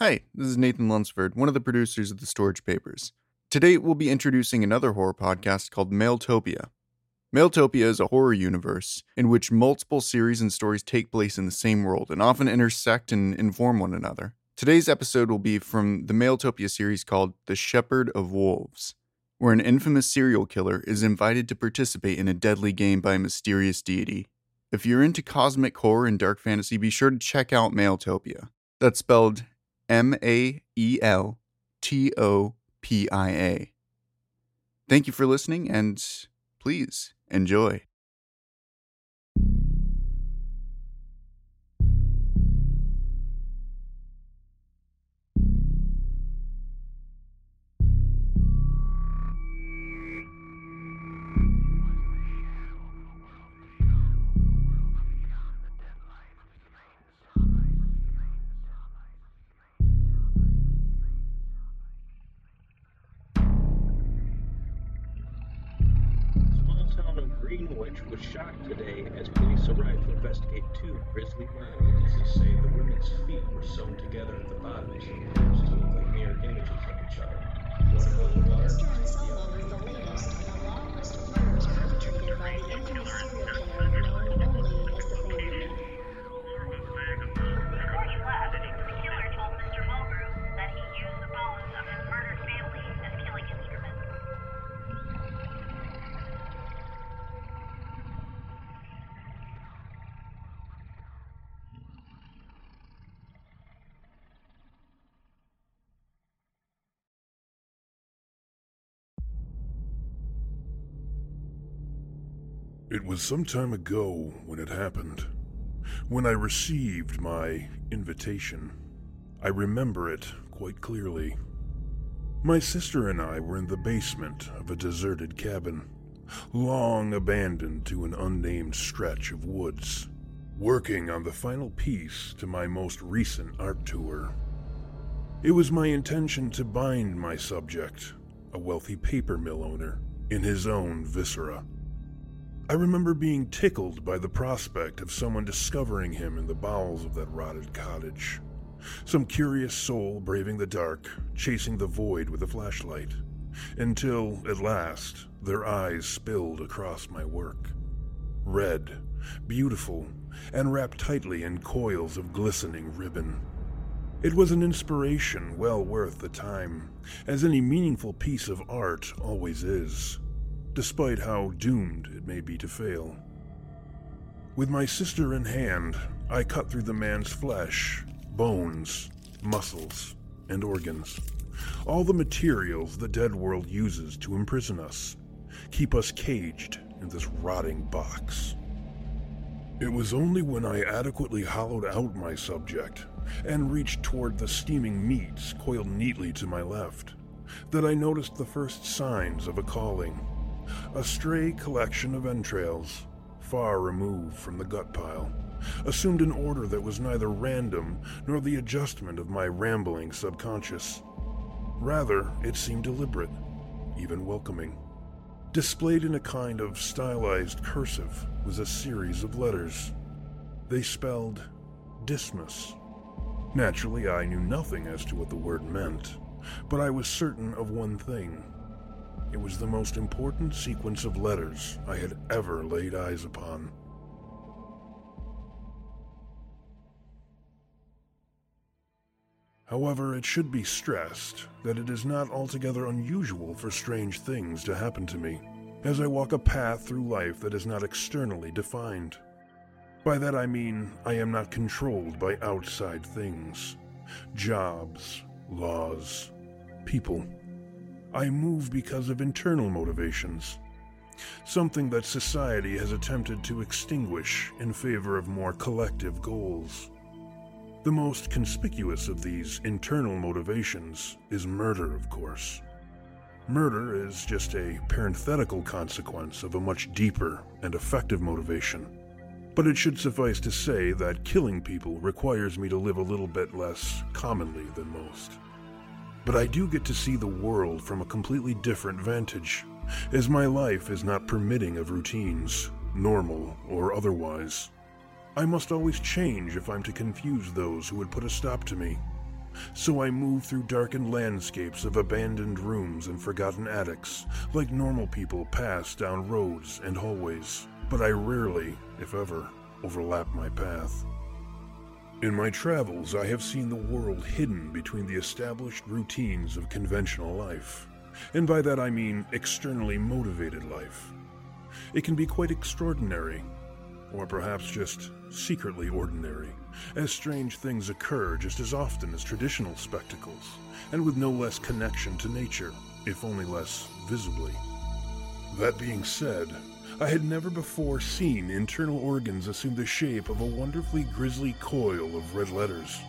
Hi, this is Nathan Lunsford, one of the producers of the Storage Papers. Today we'll be introducing another horror podcast called Maeltopia. Maeltopia is a horror universe in which multiple series and stories take place in the same world and often intersect and inform one another. Today's episode will be from the Maeltopia series called The Shepherd of Wolves, where an infamous serial killer is invited to participate in a deadly game by a mysterious deity. If you're into cosmic horror and dark fantasy, be sure to check out Maeltopia. That's spelled M A E L T O P I A. Thank you for listening and please enjoy. Greenwich was shocked today as police arrived to investigate two grisly murders. Witnesses say the women's feet were sewn together at the bottoms and appears to look like mirror images of each other. One of Mr. Anselmo is the latest in a long list of murders perpetrated by the infamous serial killer known It was some time ago when it happened. When I received my invitation. I remember it quite clearly. My sister and I were in the basement of a deserted cabin, long abandoned to an unnamed stretch of woods, working on the final piece to my most recent art tour. It was my intention to bind my subject, a wealthy paper mill owner, in his own viscera. I remember being tickled by the prospect of someone discovering him in the bowels of that rotted cottage. Some curious soul braving the dark, chasing the void with a flashlight, until, at last, their eyes spilled across my work. Red, beautiful, and wrapped tightly in coils of glistening ribbon. It was an inspiration well worth the time, as any meaningful piece of art always is despite how doomed it may be to fail. With my sister in hand, I cut through the man's flesh, bones, muscles, and organs. All the materials the dead world uses to imprison us, keep us caged in this rotting box. It was only when I adequately hollowed out my subject and reached toward the steaming meats coiled neatly to my left that I noticed the first signs of a calling a stray collection of entrails, far removed from the gut pile, assumed an order that was neither random nor the adjustment of my rambling subconscious. Rather, it seemed deliberate, even welcoming. Displayed in a kind of stylized cursive was a series of letters. They spelled Dismas. Naturally, I knew nothing as to what the word meant, but I was certain of one thing. It was the most important sequence of letters I had ever laid eyes upon. However, it should be stressed that it is not altogether unusual for strange things to happen to me as I walk a path through life that is not externally defined. By that I mean I am not controlled by outside things jobs, laws, people. I move because of internal motivations, something that society has attempted to extinguish in favor of more collective goals. The most conspicuous of these internal motivations is murder, of course. Murder is just a parenthetical consequence of a much deeper and effective motivation. But it should suffice to say that killing people requires me to live a little bit less commonly than most. But I do get to see the world from a completely different vantage, as my life is not permitting of routines, normal or otherwise. I must always change if I'm to confuse those who would put a stop to me. So I move through darkened landscapes of abandoned rooms and forgotten attics, like normal people pass down roads and hallways, but I rarely, if ever, overlap my path. In my travels, I have seen the world hidden between the established routines of conventional life. And by that I mean externally motivated life. It can be quite extraordinary, or perhaps just secretly ordinary, as strange things occur just as often as traditional spectacles, and with no less connection to nature, if only less visibly. That being said, I had never before seen internal organs assume the shape of a wonderfully grisly coil of red letters,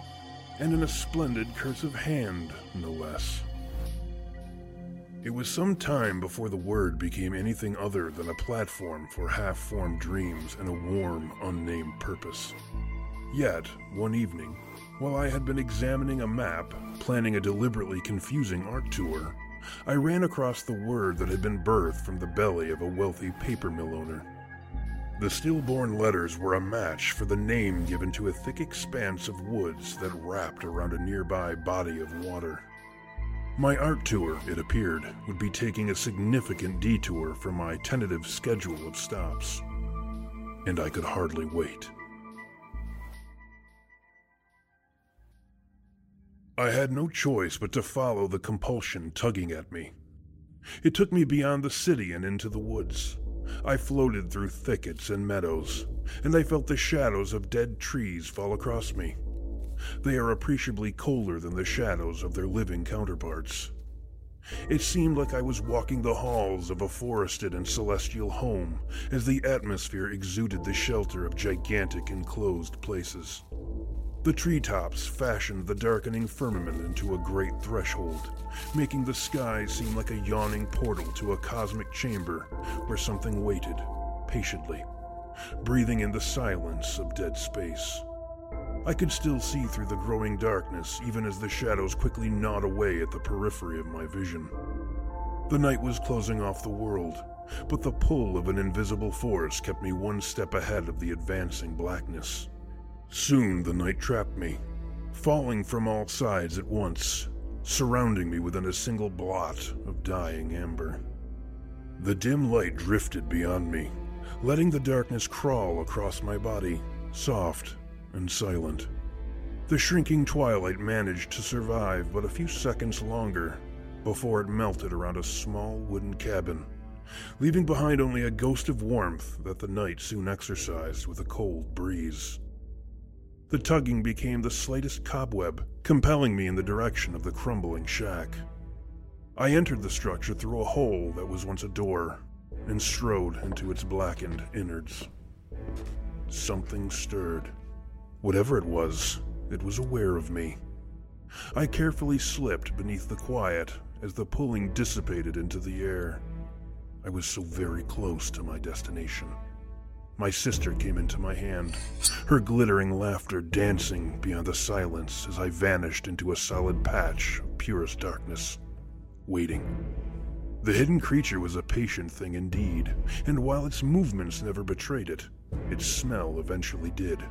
and in a splendid cursive hand, no less. It was some time before the word became anything other than a platform for half formed dreams and a warm, unnamed purpose. Yet, one evening, while I had been examining a map, planning a deliberately confusing art tour, I ran across the word that had been birthed from the belly of a wealthy paper mill owner. The stillborn letters were a match for the name given to a thick expanse of woods that wrapped around a nearby body of water. My art tour, it appeared, would be taking a significant detour from my tentative schedule of stops. And I could hardly wait. I had no choice but to follow the compulsion tugging at me. It took me beyond the city and into the woods. I floated through thickets and meadows, and I felt the shadows of dead trees fall across me. They are appreciably colder than the shadows of their living counterparts. It seemed like I was walking the halls of a forested and celestial home as the atmosphere exuded the shelter of gigantic enclosed places. The treetops fashioned the darkening firmament into a great threshold, making the sky seem like a yawning portal to a cosmic chamber where something waited, patiently, breathing in the silence of dead space. I could still see through the growing darkness, even as the shadows quickly gnawed away at the periphery of my vision. The night was closing off the world, but the pull of an invisible force kept me one step ahead of the advancing blackness. Soon the night trapped me, falling from all sides at once, surrounding me within a single blot of dying amber. The dim light drifted beyond me, letting the darkness crawl across my body, soft and silent. The shrinking twilight managed to survive but a few seconds longer before it melted around a small wooden cabin, leaving behind only a ghost of warmth that the night soon exorcised with a cold breeze. The tugging became the slightest cobweb, compelling me in the direction of the crumbling shack. I entered the structure through a hole that was once a door and strode into its blackened innards. Something stirred. Whatever it was, it was aware of me. I carefully slipped beneath the quiet as the pulling dissipated into the air. I was so very close to my destination. My sister came into my hand, her glittering laughter dancing beyond the silence as I vanished into a solid patch of purest darkness, waiting. The hidden creature was a patient thing indeed, and while its movements never betrayed it, its smell eventually did.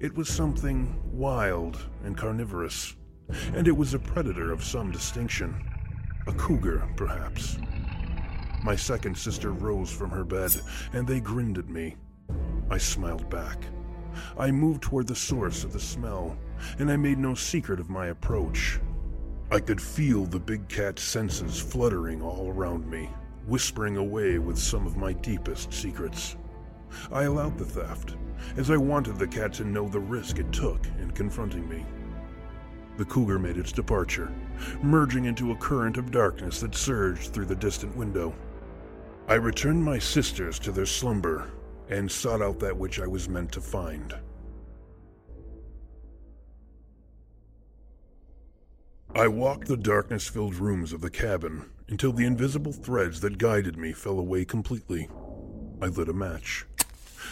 It was something wild and carnivorous, and it was a predator of some distinction. A cougar, perhaps. My second sister rose from her bed, and they grinned at me. I smiled back. I moved toward the source of the smell, and I made no secret of my approach. I could feel the big cat's senses fluttering all around me, whispering away with some of my deepest secrets. I allowed the theft, as I wanted the cat to know the risk it took in confronting me. The cougar made its departure, merging into a current of darkness that surged through the distant window. I returned my sisters to their slumber and sought out that which I was meant to find. I walked the darkness filled rooms of the cabin until the invisible threads that guided me fell away completely. I lit a match.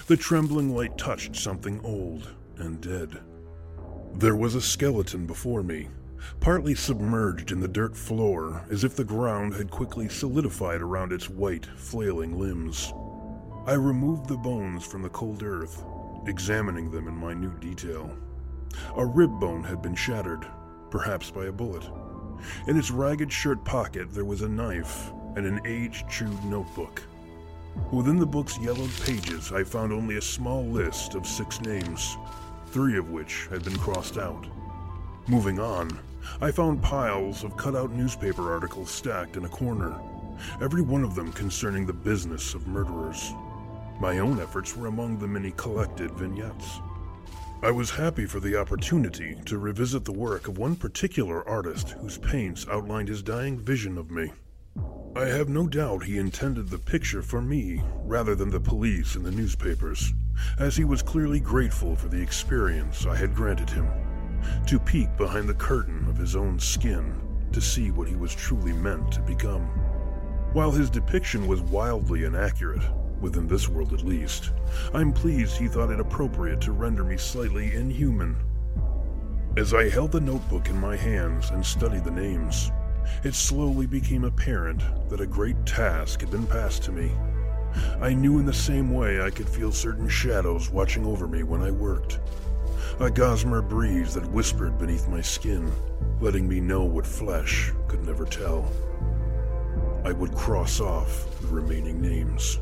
The trembling light touched something old and dead. There was a skeleton before me, partly submerged in the dirt floor as if the ground had quickly solidified around its white, flailing limbs. I removed the bones from the cold earth, examining them in minute detail. A rib bone had been shattered, perhaps by a bullet. In its ragged shirt pocket, there was a knife and an age chewed notebook. Within the book's yellowed pages, I found only a small list of six names, three of which had been crossed out. Moving on, I found piles of cut-out newspaper articles stacked in a corner, every one of them concerning the business of murderers. My own efforts were among the many collected vignettes. I was happy for the opportunity to revisit the work of one particular artist whose paints outlined his dying vision of me. I have no doubt he intended the picture for me rather than the police and the newspapers, as he was clearly grateful for the experience I had granted him. To peek behind the curtain of his own skin to see what he was truly meant to become. While his depiction was wildly inaccurate, within this world at least, I'm pleased he thought it appropriate to render me slightly inhuman. As I held the notebook in my hands and studied the names, it slowly became apparent that a great task had been passed to me. I knew in the same way I could feel certain shadows watching over me when I worked. A gossamer breeze that whispered beneath my skin, letting me know what flesh could never tell. I would cross off the remaining names.